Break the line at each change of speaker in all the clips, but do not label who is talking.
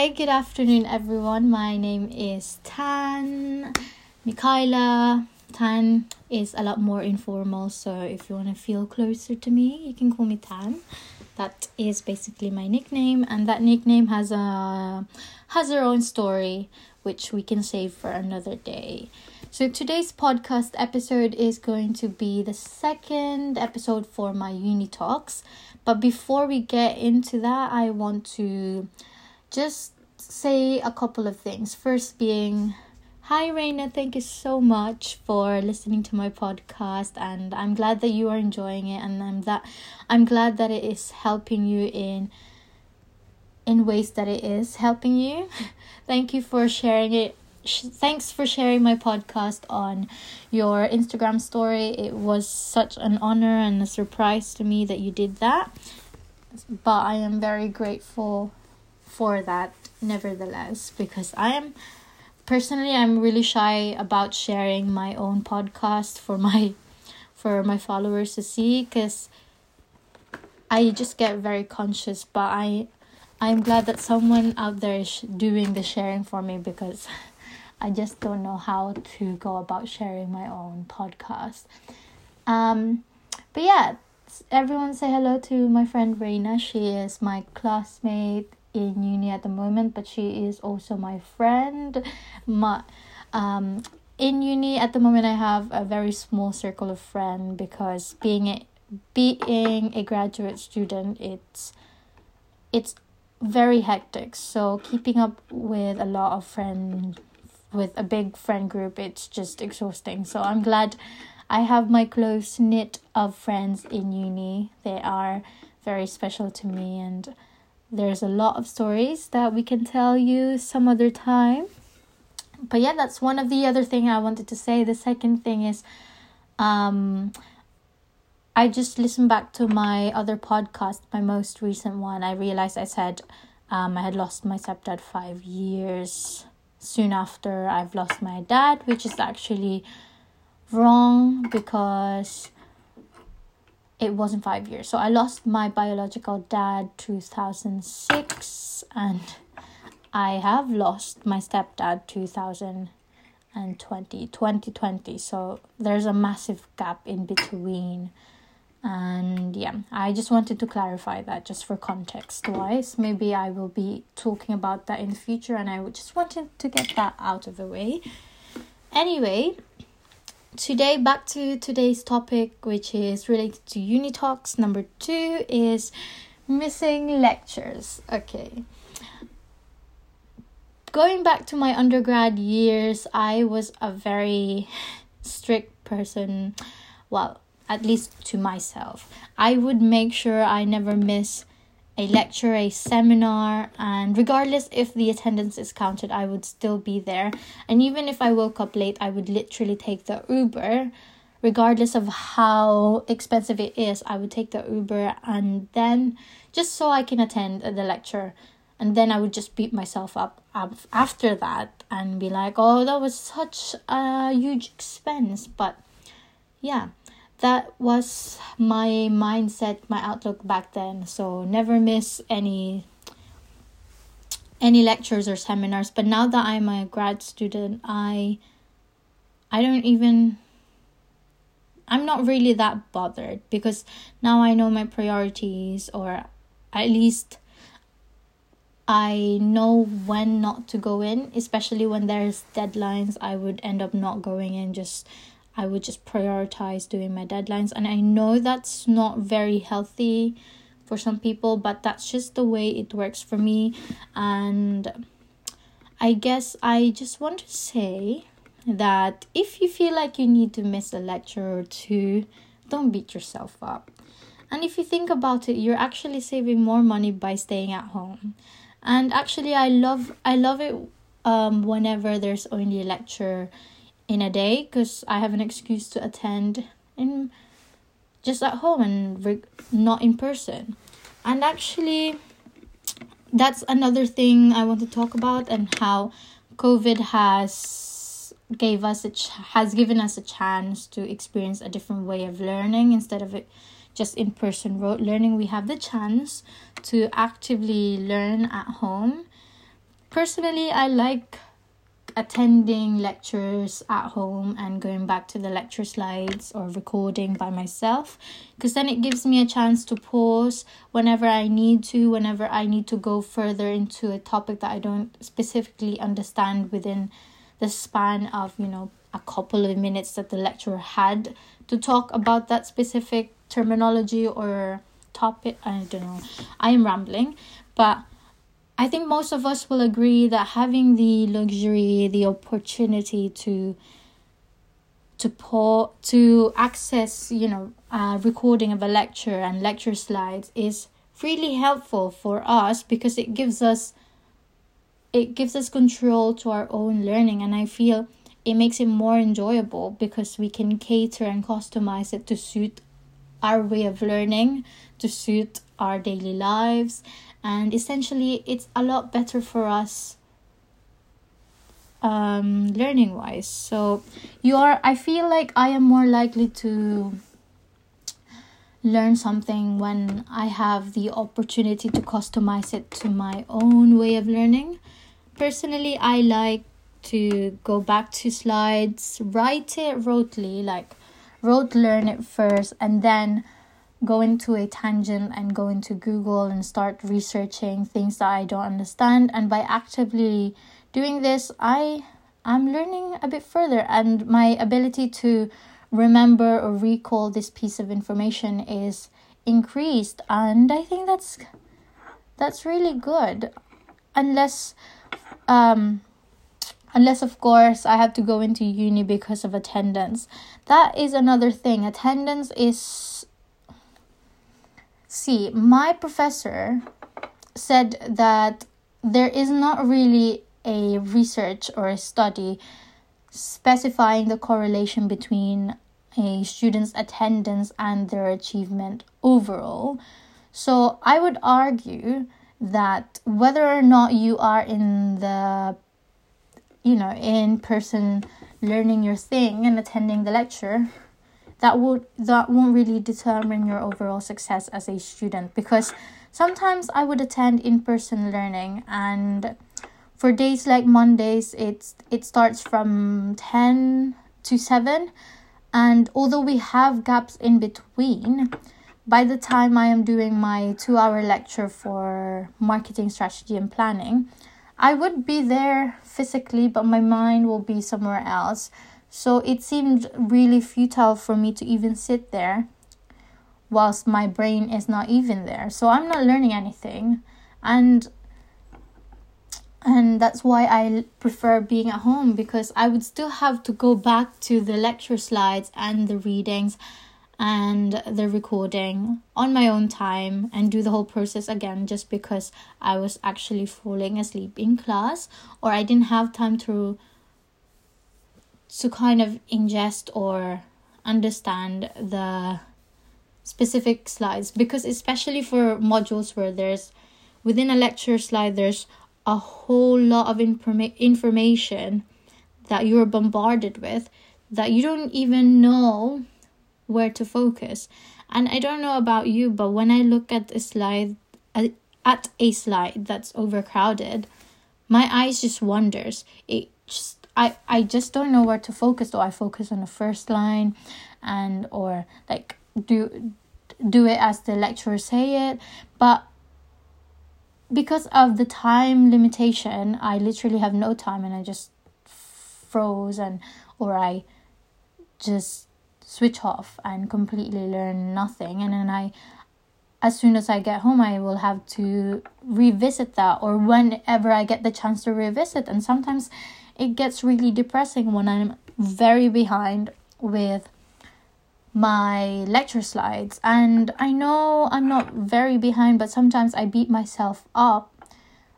Hi, good afternoon, everyone. My name is Tan Mikaela. Tan is a lot more informal, so if you want to feel closer to me, you can call me Tan. That is basically my nickname, and that nickname has a has their own story, which we can save for another day. So today's podcast episode is going to be the second episode for my uni talks. But before we get into that, I want to just say a couple of things. First being Hi Raina, thank you so much for listening to my podcast and I'm glad that you are enjoying it and I'm that I'm glad that it is helping you in in ways that it is helping you. Thank you for sharing it. Thanks for sharing my podcast on your Instagram story. It was such an honor and a surprise to me that you did that. But I am very grateful for that nevertheless because I am personally I'm really shy about sharing my own podcast for my for my followers to see cuz I just get very conscious but I I'm glad that someone out there is doing the sharing for me because I just don't know how to go about sharing my own podcast. Um, but yeah, everyone say hello to my friend Reina. She is my classmate in uni at the moment, but she is also my friend. My, um, in uni at the moment, I have a very small circle of friends because being a being a graduate student, it's it's very hectic. So keeping up with a lot of friends with a big friend group, it's just exhausting. So I'm glad I have my close knit of friends in uni. They are very special to me and there's a lot of stories that we can tell you some other time. But yeah, that's one of the other thing I wanted to say. The second thing is um I just listened back to my other podcast, my most recent one. I realized I said um, I had lost my stepdad five years soon after I've lost my dad, which is actually wrong because it wasn't five years. So I lost my biological dad 2006 and I have lost my stepdad 2020 2020 so there's a massive gap in between. And yeah i just wanted to clarify that just for context wise. Maybe i will be talking about that in the future and i just wanted to get that out of the way. Anyway today back to today's topic which is related to uni talks number two is missing lectures. Okay. Going back to my undergrad years i was a very strict person. Well at least to myself. I would make sure I never miss a lecture, a seminar, and regardless if the attendance is counted, I would still be there. And even if I woke up late, I would literally take the Uber, regardless of how expensive it is. I would take the Uber and then just so I can attend the lecture. And then I would just beat myself up after that and be like, oh, that was such a huge expense. But yeah, that was my mindset my outlook back then so never miss any any lectures or seminars but now that i'm a grad student i i don't even i'm not really that bothered because now i know my priorities or at least I know when not to go in, especially when there's deadlines. I would end up not going in just I would just prioritize doing my deadlines. And I know that's not very healthy for some people, but that's just the way it works for me. And I guess I just want to say that if you feel like you need to miss a lecture or two, don't beat yourself up. And if you think about it, you're actually saving more money by staying at home. And actually I love I love it um whenever there's only a lecture in a day because I have an excuse to attend in just at home and not in person. And actually, that's another thing I want to talk about and how COVID has gave us a ch- has given us a chance to experience a different way of learning instead of it just in person rote learning. We have the chance to actively learn at home personally, I like attending lectures at home and going back to the lecture slides or recording by myself because then it gives me a chance to pause whenever I need to, whenever I need to go further into a topic that I don't specifically understand within the span of, you know, a couple of minutes that the lecturer had to talk about that specific terminology or topic. I don't know. I am rambling, but I think most of us will agree that having the luxury, the opportunity to to pour to access, you know, a recording of a lecture and lecture slides is really helpful for us because it gives us it gives us control to our own learning. And I feel it makes it more enjoyable because we can cater and customize it to suit our way of learning, to suit our daily lives and essentially it's a lot better for us um learning wise so you are i feel like i am more likely to learn something when i have the opportunity to customize it to my own way of learning. Personally i like to go back to slides write it rotely like rote learn it first and then go into a tangent and go into Google and start researching things that I don't understand. And by actively doing this, I am learning a bit further, and my ability to remember or recall this piece of information is increased. And I think that's that's really good, unless um unless of course i have to go into uni because of attendance that is another thing attendance is See, my professor said that there is not really a research or a study specifying the correlation between a student's attendance and their achievement overall. So I would argue that whether or not you are in the you know in person learning your thing and attending the lecture that would that won't really determine your overall success as a student. Because sometimes I would attend in-person learning and for days like Mondays it's it starts from 10 to 7 and although we have gaps in between by the time I am doing my 2 hour lecture for marketing strategy and planning I would be there physically but my mind will be somewhere else so it seemed really futile for me to even sit there whilst my brain is not even there. So I'm not learning anything. And and that's why I prefer being at home because I would still have to go back to the lecture slides and the readings and the recording on my own time and do the whole process again just because I was actually falling asleep in class or I didn't have time to to kind of ingest or understand the specific slides because especially for modules where there's within a lecture slide there's a whole lot of informa- information that you're bombarded with that you don't even know where to focus. And i don't know about you but when i look at a slide uh, at a slide that's overcrowded my eyes just wanders. It just I I just don't know where to focus. Do I focus on the first line, and or like do do it as the lecturer say it, but because of the time limitation, I literally have no time, and I just froze and or I just switch off and completely learn nothing, and then I as soon as I get home, I will have to revisit that, or whenever I get the chance to revisit. And sometimes it gets really depressing when I'm very behind with my lecture slides. And I know I'm not very behind, but sometimes I beat myself up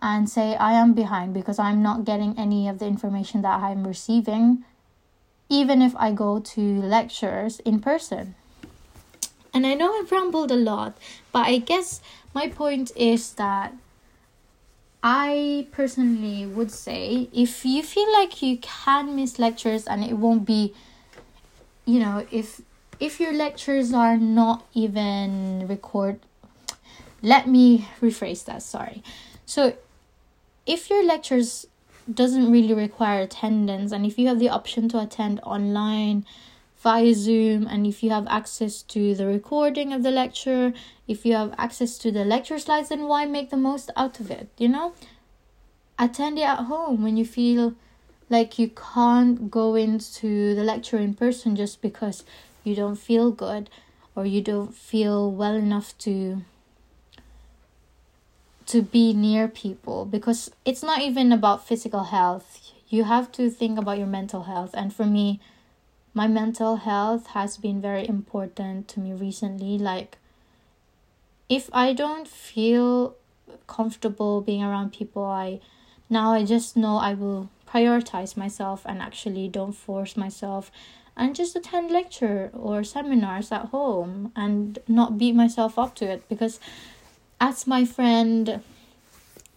and say I am behind because I'm not getting any of the information that I'm receiving, even if I go to lectures in person. And I know I've rambled a lot, but I guess my point is that I personally would say if you feel like you can miss lectures and it won't be you know if if your lectures are not even record let me rephrase that sorry. So if your lectures doesn't really require attendance and if you have the option to attend online via Zoom and if you have access to the recording of the lecture, if you have access to the lecture slides, then why make the most out of it? You know? Attend it at home when you feel like you can't go into the lecture in person just because you don't feel good or you don't feel well enough to to be near people because it's not even about physical health. You have to think about your mental health. And for me, my mental health has been very important to me recently. Like, if I don't feel comfortable being around people, I now I just know I will prioritize myself and actually don't force myself and just attend lecture or seminars at home and not beat myself up to it because as my friend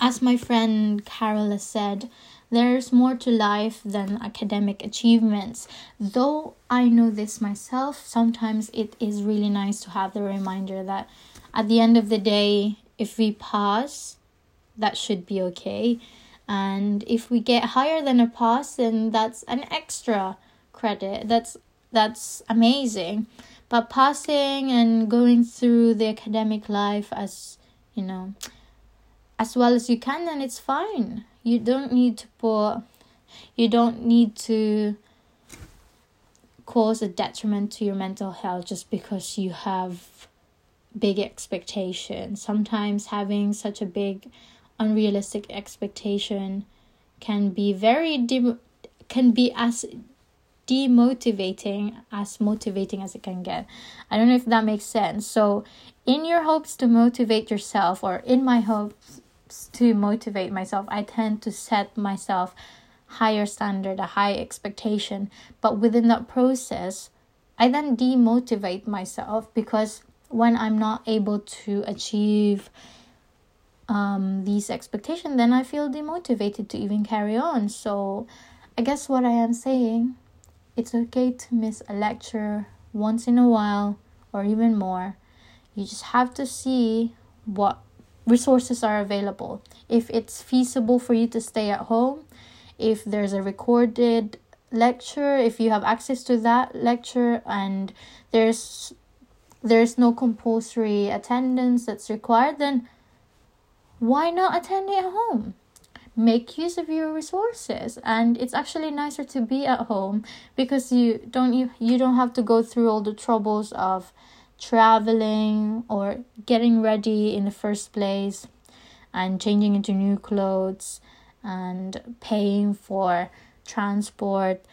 as my friend Carol has said, there's more to life than academic achievements. Though I know this myself, sometimes it is really nice to have the reminder that at the end of the day, if we pass, that should be okay. And if we get higher than a pass, then that's an extra credit. That's that's amazing. But passing and going through the academic life as you know as well as you can then it's fine you don't need to put you don't need to cause a detriment to your mental health just because you have big expectations sometimes having such a big unrealistic expectation can be very de- can be as demotivating as motivating as it can get. I don't know if that makes sense. So, in your hopes to motivate yourself, or in my hopes to motivate myself, I tend to set myself higher standard, a high expectation. But within that process, I then demotivate myself because when I'm not able to achieve um, these expectations, then I feel demotivated to even carry on. So, I guess what I am saying it's okay to miss a lecture once in a while or even more. You just have to see what resources are available. If it's feasible for you to stay at home, if there's a recorded lecture, if you have access to that lecture and there's there's no compulsory attendance that's required, then why not attend it at home? make use of your resources and it's actually nicer to be at home because you don't you, you don't have to go through all the troubles of traveling or getting ready in the first place and changing into new clothes and paying for transport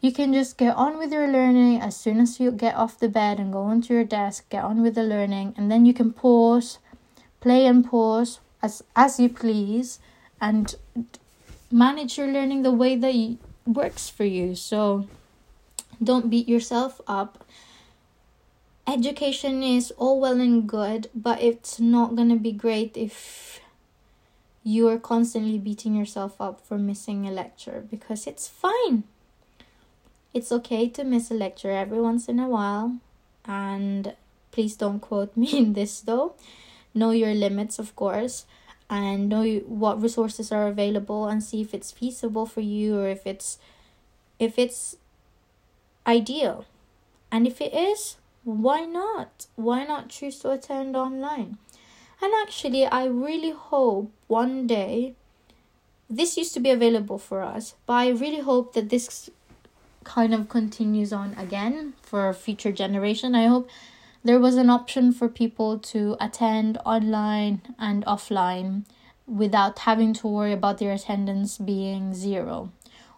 you can just get on with your learning as soon as you get off the bed and go into your desk get on with the learning and then you can pause play and pause as as you please and manage your learning the way that works for you. So don't beat yourself up. Education is all well and good, but it's not going to be great if you are constantly beating yourself up for missing a lecture because it's fine. It's okay to miss a lecture every once in a while. And please don't quote me in this though. Know your limits, of course and know what resources are available and see if it's feasible for you or if it's if it's ideal and if it is why not? Why not choose to attend online? And actually i really hope one day this used to be available for us but i really hope that this kind of continues on again for future generation. I hope there was an option for people to attend online and offline without having to worry about their attendance being zero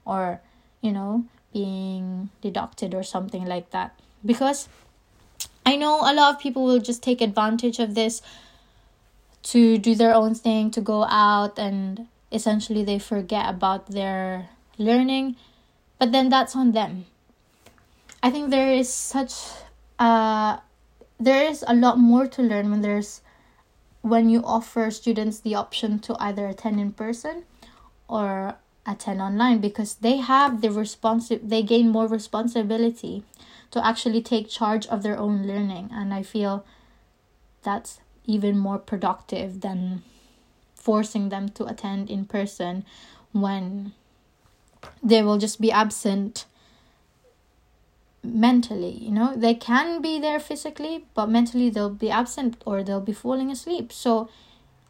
or you know being deducted or something like that. Because i know a lot of people will just take advantage of this to do their own thing to go out and essentially they forget about their learning. But then that's on them. I think there is such a there is a lot more to learn when there's when you offer students the option to either attend in person or attend online because they have the responsive they gain more responsibility to actually take charge of their own learning and i feel that's even more productive than forcing them to attend in person when they will just be absent mentally you know? They can be there physically but mentally they'll be absent or they'll be falling asleep. So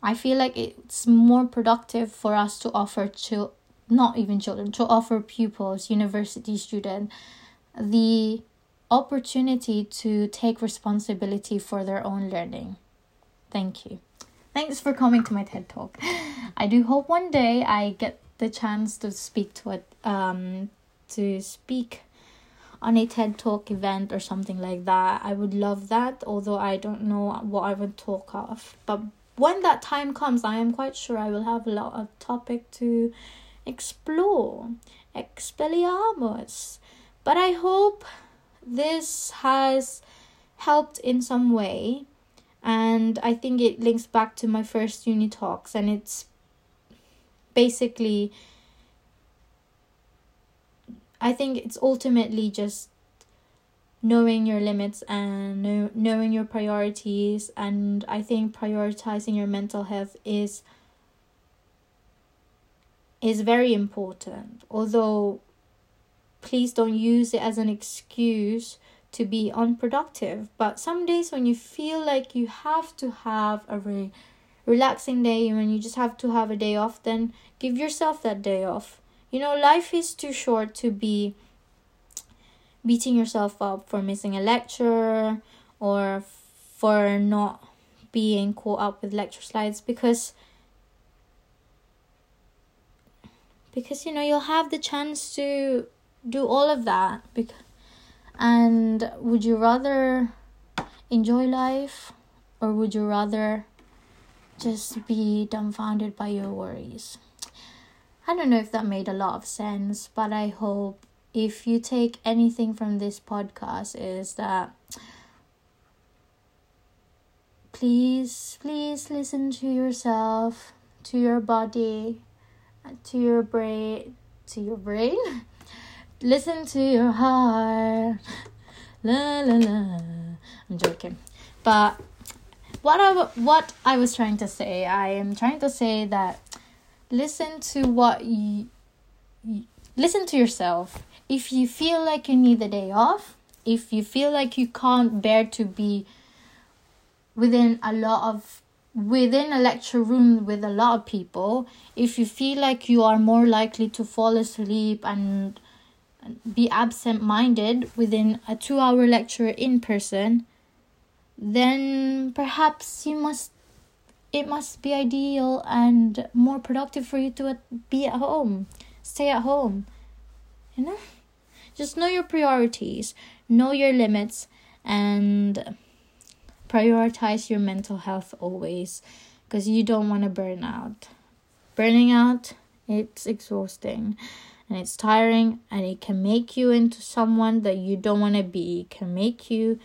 i feel like it's more productive for us to offer to not even children to offer pupils university students the opportunity to take responsibility for their own learning thank you thanks for coming to my ted talk i do hope one day i get the chance to speak to it um to speak on a TED Talk event or something like that. I would love that, although I don't know what I would talk of. But when that time comes, I am quite sure I will have a lot of topic to explore. Expelliarmus. But I hope this has helped in some way. And I think it links back to my first uni talks, and it's basically I think it's ultimately just knowing your limits and know, knowing your priorities and I think prioritizing your mental health is is very important. Although please don't use it as an excuse to be unproductive. But some days when you feel like you have to have a re- relaxing day, when you just have to have a day off, then give yourself that day off you know, life is too short to be beating yourself up for missing a lecture or for not being caught up with lecture slides because because you know you'll have the chance to do all of that because and would you rather enjoy life or would you rather just be dumbfounded by your worries I don't know if that made a lot of sense, but I hope if you take anything from this podcast is that please please listen to yourself, to your body, to your brain, to your brain. listen to your heart. La la la. I'm joking. But what I what I was trying to say, I am trying to say that listen to what you, listen to yourself if you feel like you need the day off if you feel like you can't bear to be within a lot of within a lecture room with a lot of people if you feel like you are more likely to fall asleep and be absent minded within a 2 hour lecture in person then perhaps you must it must be ideal and more productive for you to uh, be at home, stay at home. You know? Just know your priorities, know your limits, and prioritize your mental health always because you don't want to burn out. Burning out, it's exhausting and it's tiring and it can make you into someone that you don't want to be. It can make you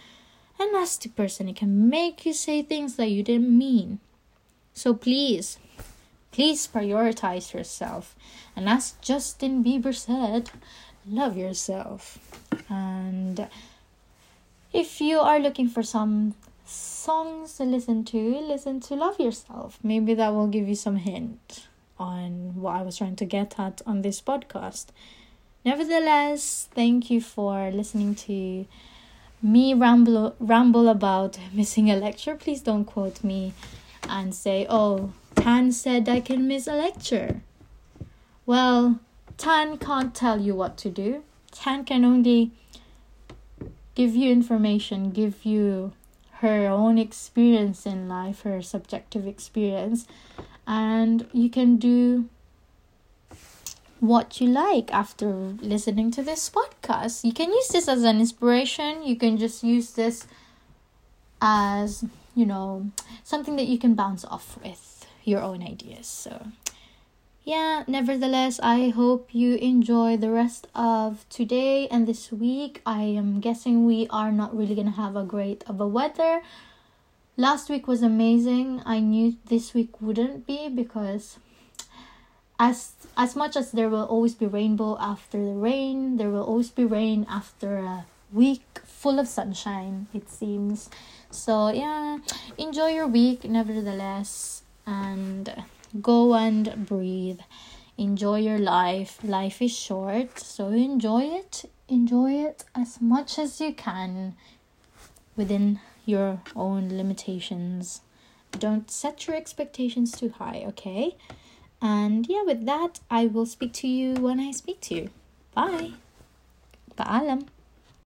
a nasty person. It can make you say things that you didn't mean. So please, please prioritize yourself. And as Justin Bieber said, love yourself. And if you are looking for some songs to listen to, listen to Love Yourself. Maybe that will give you some hint on what I was trying to get at on this podcast. Nevertheless, thank you for listening to me ramble ramble about missing a lecture. Please don't quote me and say, oh, Tan said I can miss a lecture. Well, Tan can't tell you what to do. Tan can only give you information, give you her own experience in life, her subjective experience, and you can do what you like after listening to this podcast. You can use this as an inspiration, you can just use this as you know, something that you can bounce off with your own ideas. So, yeah, nevertheless, I hope you enjoy the rest of today and this week. I am guessing we are not really gonna have a great of a weather. Last week was amazing. I knew this week wouldn't be because as as much as there will always be rainbow after the rain, there will always be rain after a week full of sunshine, it seems. So, yeah, enjoy your week nevertheless. And go and breathe. Enjoy your life. Life is short, so enjoy it. Enjoy it as much as you can within your own limitations. Don't set your expectations too high, okay? And yeah, with that, I will speak to you when I speak to you. Bye. Paalam.